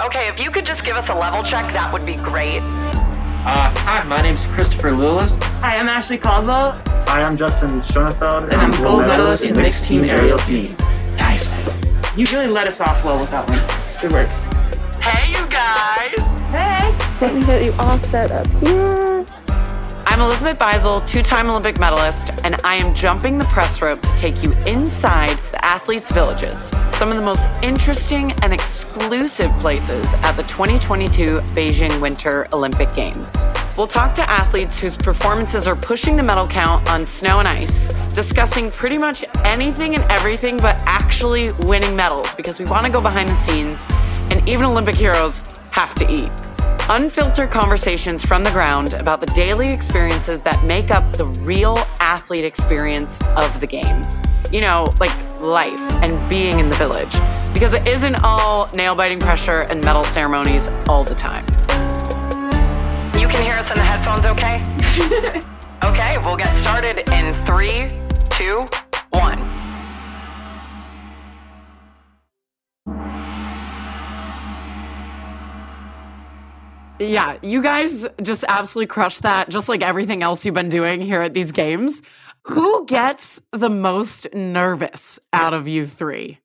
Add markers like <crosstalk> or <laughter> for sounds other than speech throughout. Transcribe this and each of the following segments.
Okay, if you could just give us a level check, that would be great. Uh, hi, my name's Christopher Lillis. Hi, I'm Ashley Caldwell. Hi, I'm Justin Schoenefeld, and I'm gold medalist in mixed team aerial skiing. Nice. You really let us off well with that one. Good work. Hey, you guys! Hey! Let me get you all set up here. I'm Elizabeth Beisel, two time Olympic medalist, and I am jumping the press rope to take you inside the athletes' villages, some of the most interesting and exclusive places at the 2022 Beijing Winter Olympic Games. We'll talk to athletes whose performances are pushing the medal count on snow and ice, discussing pretty much anything and everything but actually winning medals because we want to go behind the scenes, and even Olympic heroes have to eat unfiltered conversations from the ground about the daily experiences that make up the real athlete experience of the games. You know, like life and being in the village. Because it isn't all nail biting pressure and medal ceremonies all the time. You can hear us in the headphones, okay? <laughs> okay, we'll get started in three, two, one. Yeah, you guys just absolutely crushed that, just like everything else you've been doing here at these games. Who gets the most nervous out of you three?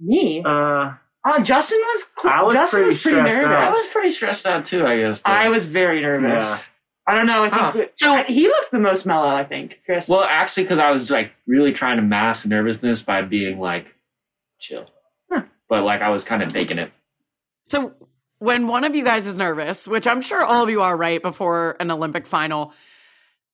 Me? Uh, Oh, Justin was. Cl- I was Justin pretty was pretty stressed nervous. I was pretty stressed out too, I guess. though. I was very nervous. Yeah. I don't know. I think Huh. so. He looked the most mellow. I think Chris. Well, actually, because I was like really trying to mask nervousness by being like chill, Huh. but like I was kind of faking it. So, when one of you guys is nervous, which I'm sure all of you are right before an Olympic final,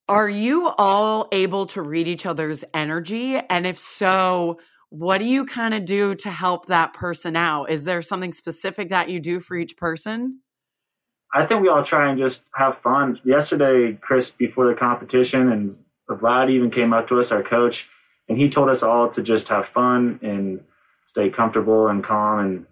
are you all able to read each other's energy? And if so, what do you kind of do to help that person out? Is there something specific that you do for each person? I think we all try and just have fun. Yesterday, Chris, before the competition, and Vlad even came up to us, our coach, and he told us all to just have fun and stay comfortable and calm. And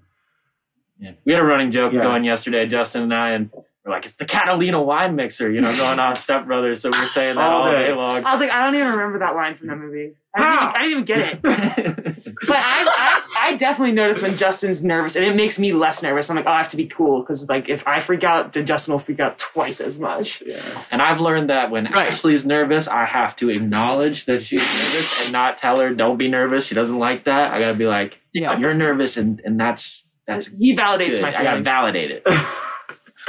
Yeah. We had a running joke Yeah. going yesterday, Justin and I, and we're like, it's the Catalina wine mixer, you know, going off <laughs> Step Brothers. So we're saying that All all, day. day long. I was like, I don't even remember that line from that movie. I didn't, even, I didn't even get it. <laughs> But I, I, I definitely notice when Justin's nervous, and it makes me less nervous. I'm like, oh, I have to be cool because, like, if I freak out, then Justin will freak out twice as much. Yeah. and I've learned that when Right. Ashley's nervous, I have to acknowledge that she's nervous and not tell her, don't be nervous. She doesn't like that. I got to be like, Yeah. you're nervous, and, and that's that's He validates good. my I got to validate it. <laughs>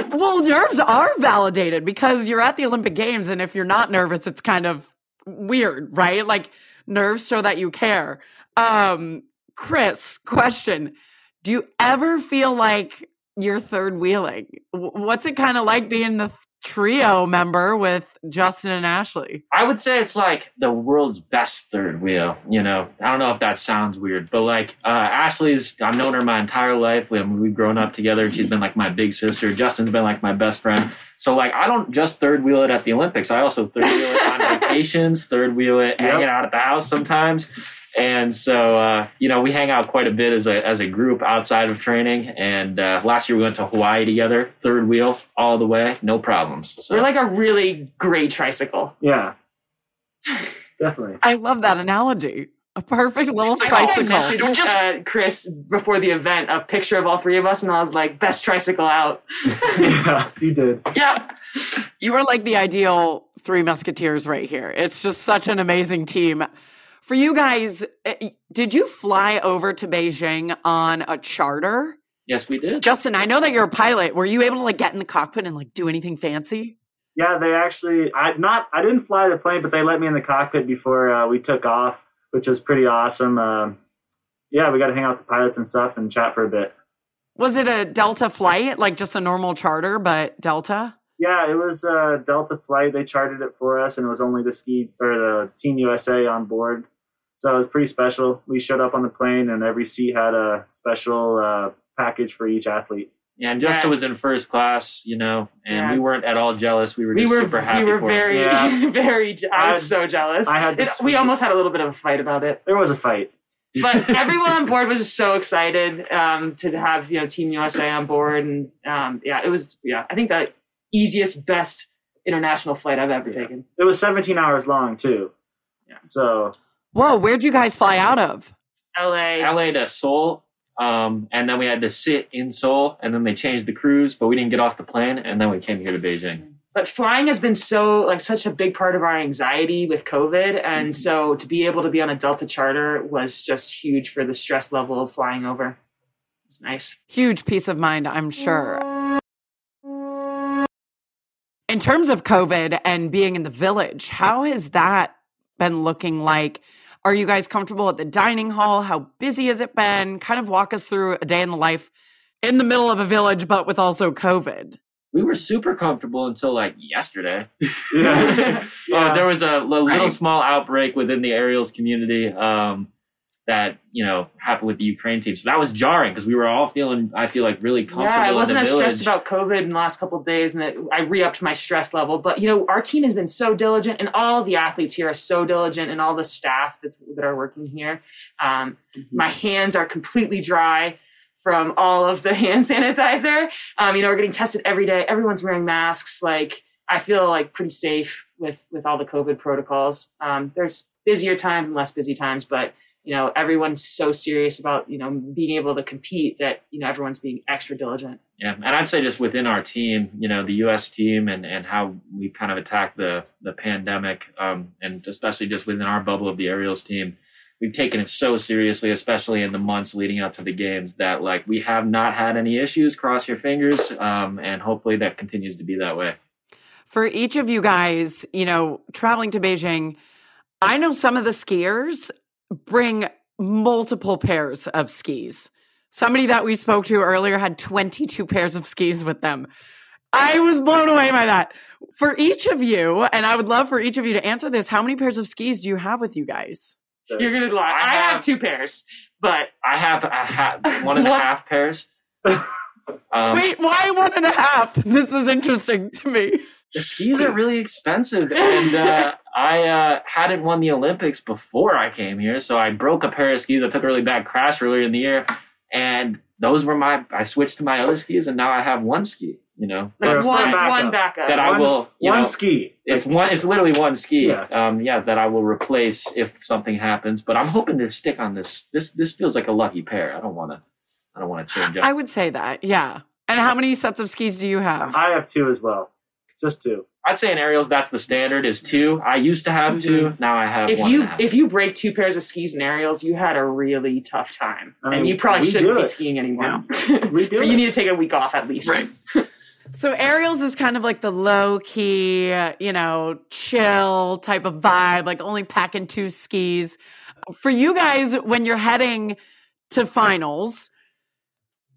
Well, nerves are validated because you're at the Olympic Games, and if you're not nervous, it's kind of weird, right? Like nerves show that you care. Um, Chris, question: Do you ever feel like you're third wheeling? What's it kind of like being the trio member with Justin and Ashley? I would say it's like the world's best third wheel. You know, I don't know if that sounds weird, but like uh, Ashley's, I've known her my entire life. We, we've grown up together. She's been like my big sister. Justin's been like my best friend. So like, I don't just third wheel it at the Olympics. I also third wheel it on <laughs> vacations, third wheel it hanging out at the house sometimes. And so, uh, you know, we hang out quite a bit as a, as a group outside of training. And uh, last year we went to Hawaii together, third wheel all the way, no problems. So, We're like a really great tricycle. yeah, <laughs> definitely. I love that analogy. A perfect little I think I tricycle. messaged uh, Chris before the event a picture of all three of us, and I was like, "Best tricycle out." <laughs> yeah, you did. Yeah. You are like the ideal three musketeers right here. It's just such an amazing team. For you guys, eh, did you fly over to Beijing on a charter? yes, we did. Justin, I know that you're a pilot. Were you able to like get in the cockpit and like do anything fancy? Yeah, they actually. I not. I didn't fly the plane, but they let me in the cockpit before uh, we took off, which was pretty awesome. Um, yeah, we got to hang out with the pilots and stuff and chat for a bit. Was it a Delta flight, like just a normal charter, but Delta? Yeah, it was a Delta flight. They chartered it for us, and it was only the ski or the Team USA on board. So it was pretty special. We showed up on the plane, and every seat had a special uh, package for each athlete. Yeah, and Justin Yeah. was in first class, you know, and Yeah. we weren't at all jealous. We were We just were super happy we were for him. very Yeah. <laughs> very. Je- I was I- so jealous. I had It- we almost had a little bit of a fight about it. There was a fight. but <laughs> everyone on board was just so excited um, to have you know Team USA on board, and um, yeah, it was yeah. I think the easiest, best international flight I've ever taken. It was 17 hours long too. Yeah. So Whoa, where'd you guys fly out of? LA. LA to Seoul, Um, and then we had to sit in Seoul, and then they changed the crews, but we didn't get off the plane, and then we came here to Beijing. but flying has been so like such a big part of our anxiety with covid and so to be able to be on a delta charter was just huge for the stress level of flying over it's nice Huge peace of mind, I'm sure. In terms of COVID and being in the village, how has that been looking like? Are you guys comfortable at the dining hall? How busy has it been? Kind of walk us through a day in the life in the middle of a village, but with also COVID. We were super comfortable until like yesterday. <laughs> Yeah. Uh, there was a little Right. small outbreak within the aerials community um, that you know happened with the Ukraine team. So that was jarring because we were all feeling, I feel like, really comfortable. yeah i wasn't as village. stressed about covid in the last couple of days and that i re-upped my stress level but you know our team has been so diligent and all the athletes here are so diligent and all the staff that, that are working here um, my hands are completely dry from all of the <laughs> hand sanitizer. Um, you know, we're getting tested every day. Everyone's wearing masks. Like, I feel like pretty safe with with all the COVID protocols. Um, there's busier times and less busy times, but you know, everyone's so serious about you know being able to compete that you know everyone's being extra diligent. Yeah, and I'd say just within our team, you know, the U.S. team and, and how we kind of attacked the the pandemic, um, and especially just within our bubble of the aerials team, we've taken it so seriously, especially in the months leading up to the games, that like we have not had any issues. Cross your fingers, um, and hopefully that continues to be that way. For each of you guys, you know, traveling to Beijing, I know some of the skiers bring multiple pairs of skis. Somebody that we spoke to earlier had 22 pairs of skis with them. I was blown away by that. For each of you, and I would love for each of you to answer this, how many pairs of skis do you have with you guys? You're gonna lie. I I, have, have- two pairs, but I have a ha- <laughs> one and a What? half pairs. <laughs> Um, Wait, why one and a half? This is interesting to me. The skis are really expensive and uh, <laughs> i uh, hadn't won the olympics before i came here so i broke a pair of skis i took a really bad crash earlier in the year and those were my i switched to my other skis and now i have one ski you know like There's one backup. one backup. That I will, one know, ski. it's one it's literally one ski Yeah. um yeah that i will replace if something happens but i'm hoping to stick on this this this feels like a lucky pair i don't want to i don't want to change up I would say that, yeah. And how many sets of skis do you have? I have two as well. Just two. i'd say in aerials that's the standard is two i used to have two mm-hmm. now i have if one you and a half. if you break two pairs of skis and aerials, you had a really tough time, I mean, and you probably we shouldn't do be it. skiing anymore. <laughs> We do you it. need to take a week off at least. Right. <laughs> So aerials is kind of like the low key, you know, chill type of vibe, like only packing two skis. For you guys, when you're heading to finals,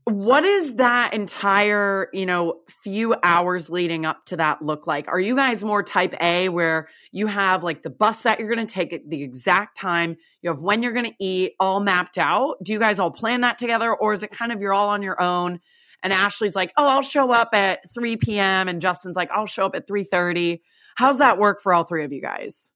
what is that entire, you know, few hours leading up to that look like? Are you guys more type A where you have like the bus that you're going to take at the exact time, you have when you're going to eat all mapped out? Do you guys all plan that together or is it kind of you're all on your own? and Ashley's like, "Oh, I'll show up at 3 p.m." and Justin's like, "I'll show up at 3:30." How's that work for all three of you guys?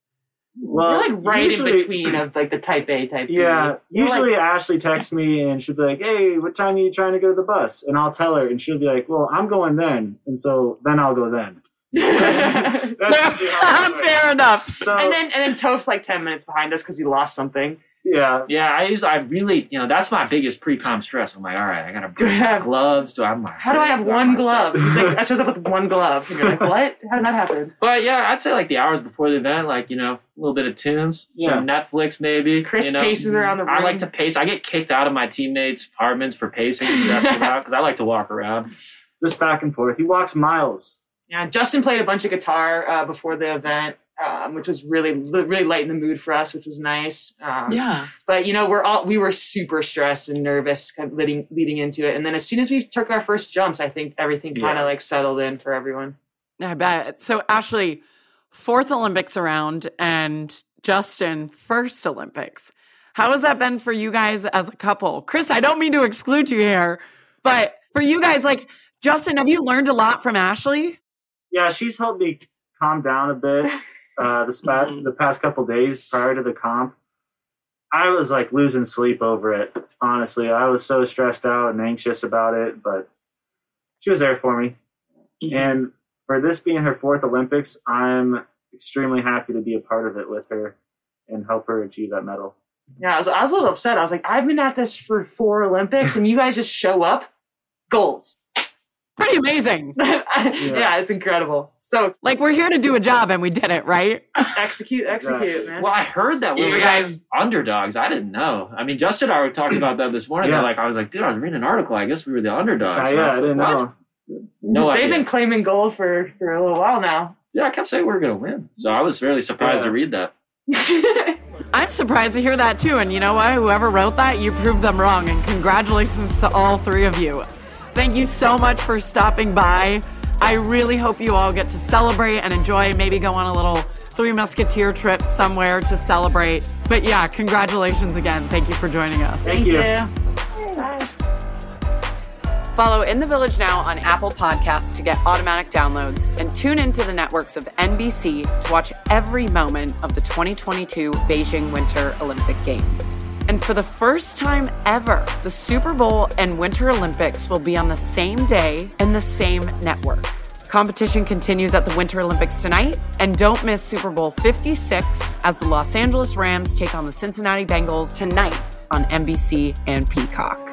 Well, We're like right usually- in between of like the type A type B. Yeah, We're usually like- Ashley texts me and she'll be like, "Hey, what time are you trying to go to the bus?" And I'll tell her, and she'll be like, "Well, I'm going then," and so then I'll go then. <laughs> That's usually how it works. Fair enough. So and then and then Toph's like ten minutes behind us because he lost something. Yeah, Yeah, I use I really you know that's my biggest pre-com stress. I'm like, all right, I gotta bring have- <laughs> gloves. Do I have my How do I have one glove? He's like, I shows up with one glove. And you're like, <laughs> what? How did that happen? But yeah, I'd say like the hours before the event, like you know, a little bit of tunes, some Netflix maybe. Chris you know. paces around the room. I like to pace. I get kicked out of my teammates' apartments for pacing and stressing out because I like to walk around. just back and forth. He walks miles. Yeah, Justin played a bunch of guitar uh, before the event, um, which was really really light in the mood for us, which was nice. Um, Yeah. But you know, we're all we were super stressed and nervous kind of leading leading into it, and then as soon as we took our first jumps, I think everything kind of Yeah. like settled in for everyone. I bet. So Ashley, fourth Olympics around, and Justin, first Olympics. How has that been for you guys as a couple? Chris, I don't mean to exclude you here, but for you guys, like Justin, have you learned a lot from Ashley? Yeah, she's helped me calm down a bit. <laughs> Uh, the spat the past couple days prior to the comp, I was like losing sleep over it. Honestly, I was so stressed out and anxious about it, but she was there for me. And for this being her fourth Olympics, I'm extremely happy to be a part of it with her and help her achieve that medal. Yeah, I was, I was a little upset. I was like, I've been at this for four Olympics, and you guys just show up, golds. Pretty amazing. <laughs> yeah. it's incredible. So Like we're here to do a job and we did it, right? execute, execute, man. Well, I heard that we You were guys- guys underdogs. I didn't know. I mean, Justin and I talked about that this morning. Yeah. Like, I was like, dude, I was reading an article. I guess we were the Uh, underdogs. yeah, I was didn't what? know. No They've idea. been claiming gold for, for a little while now. yeah, I kept saying we were going to win. So I was really surprised Yeah. to read that. <laughs> I'm surprised to hear that too. And you know what? Whoever wrote that, you proved them wrong. And congratulations to all three of you. Thank you so much for stopping by. I really hope you all get to celebrate and enjoy, maybe go on a little Three Musketeer trip somewhere to celebrate. But yeah, congratulations again. Thank you for joining us. Thank you. Follow In the Village now on Apple Podcasts to get automatic downloads and tune into the networks of NBC to watch every moment of the 2022 Beijing Winter Olympic Games. And for the first time ever, the Super Bowl and Winter Olympics will be on the same day and the same network. Competition continues at the Winter Olympics tonight, and don't miss Super Bowl 56 as the Los Angeles Rams take on the Cincinnati Bengals tonight on NBC and Peacock.